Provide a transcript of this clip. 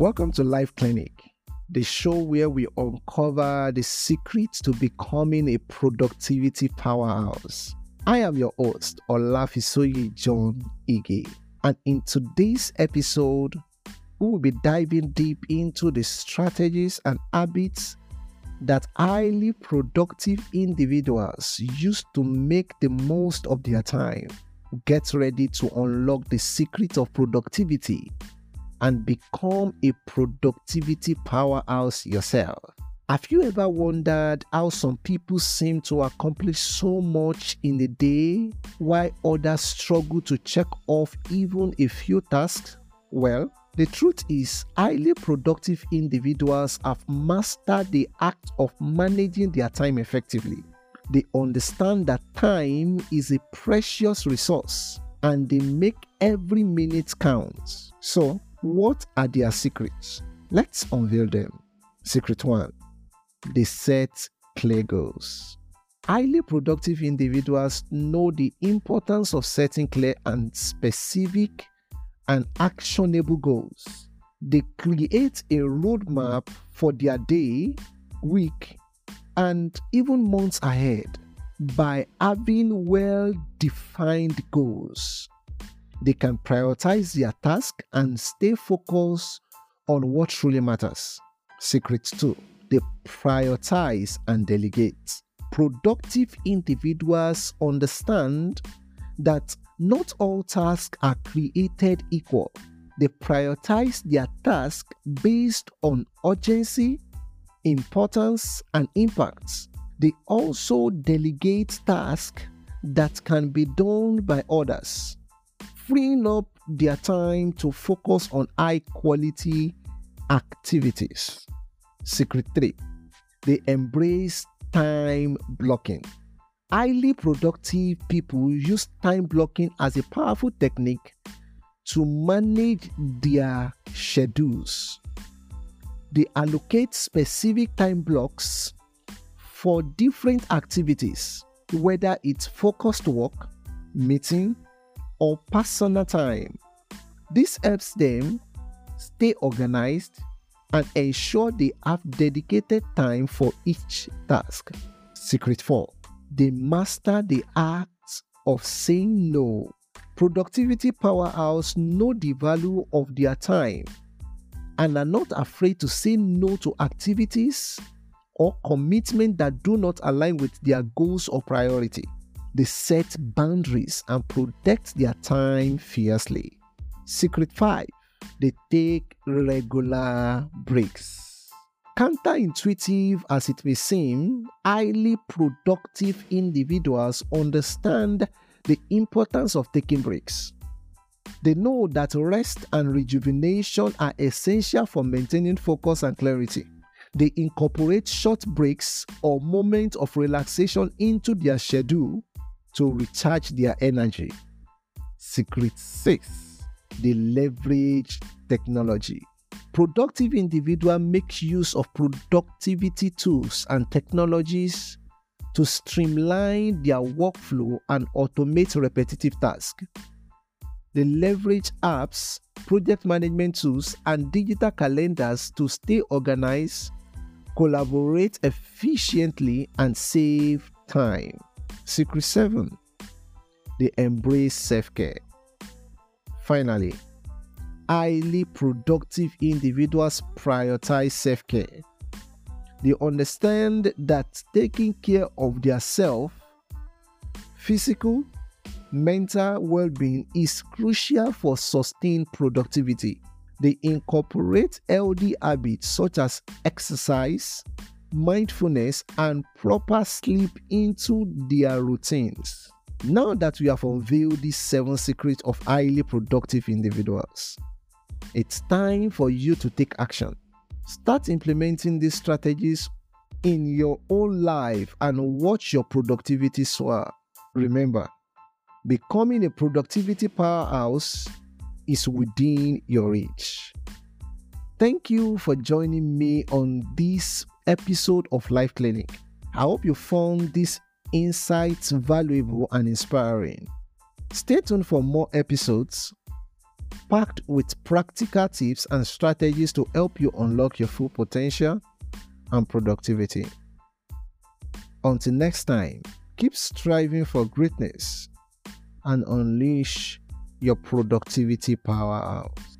Welcome to Life Clinic, the show where we uncover the secrets to becoming a productivity powerhouse. I am your host, Olafisoye John Ige, and in today's episode, we will be diving deep into the strategies and habits that highly productive individuals use to make the most of their time. Get ready to unlock the secret of productivity and become a productivity powerhouse yourself. Have you ever wondered how some people seem to accomplish so much in a day while others struggle to check off even a few tasks? Well, the truth is, highly productive individuals have mastered the act of managing their time effectively. They understand that time is a precious resource and they make every minute count. So, what are their secrets? Let's unveil them. Secret 1 They set clear goals. Highly productive individuals know the importance of setting clear and specific and actionable goals. They create a roadmap for their day, week, and even months ahead by having well defined goals. They can prioritize their task and stay focused on what truly matters. Secret 2 They prioritize and delegate. Productive individuals understand that not all tasks are created equal. They prioritize their task based on urgency, importance, and impact. They also delegate tasks that can be done by others, freeing up their time to focus on high quality activities. Secret 3 They embrace time blocking. Highly productive people use time blocking as a powerful technique to manage their schedules. They allocate specific time blocks for different activities, whether it's focused work, meeting, or personal time. This helps them stay organized and ensure they have dedicated time for each task. Secret 4 they master the art of saying no. Productivity powerhouse know the value of their time and are not afraid to say no to activities or commitment that do not align with their goals or priority. They set boundaries and protect their time fiercely. Secret 5 They take regular breaks. Counterintuitive as it may seem, highly productive individuals understand the importance of taking breaks. They know that rest and rejuvenation are essential for maintaining focus and clarity. They incorporate short breaks or moments of relaxation into their schedule to recharge their energy. Secret 6 They leverage technology productive individual make use of productivity tools and technologies to streamline their workflow and automate repetitive tasks. They leverage apps, project management tools, and digital calendars to stay organized, collaborate efficiently, and save time. Secret 7 They embrace self care. Finally, highly productive individuals prioritize self care. They understand that taking care of their self, physical, mental well being is crucial for sustained productivity. They incorporate healthy habits such as exercise, mindfulness, and proper sleep into their routines. Now that we have unveiled these seven secrets of highly productive individuals, it's time for you to take action. Start implementing these strategies in your own life and watch your productivity soar. Remember, becoming a productivity powerhouse is within your reach. Thank you for joining me on this episode of Life Clinic. I hope you found these insights valuable and inspiring. Stay tuned for more episodes packed with practical tips and strategies to help you unlock your full potential and productivity. Until next time, keep striving for greatness and unleash your productivity powerhouse.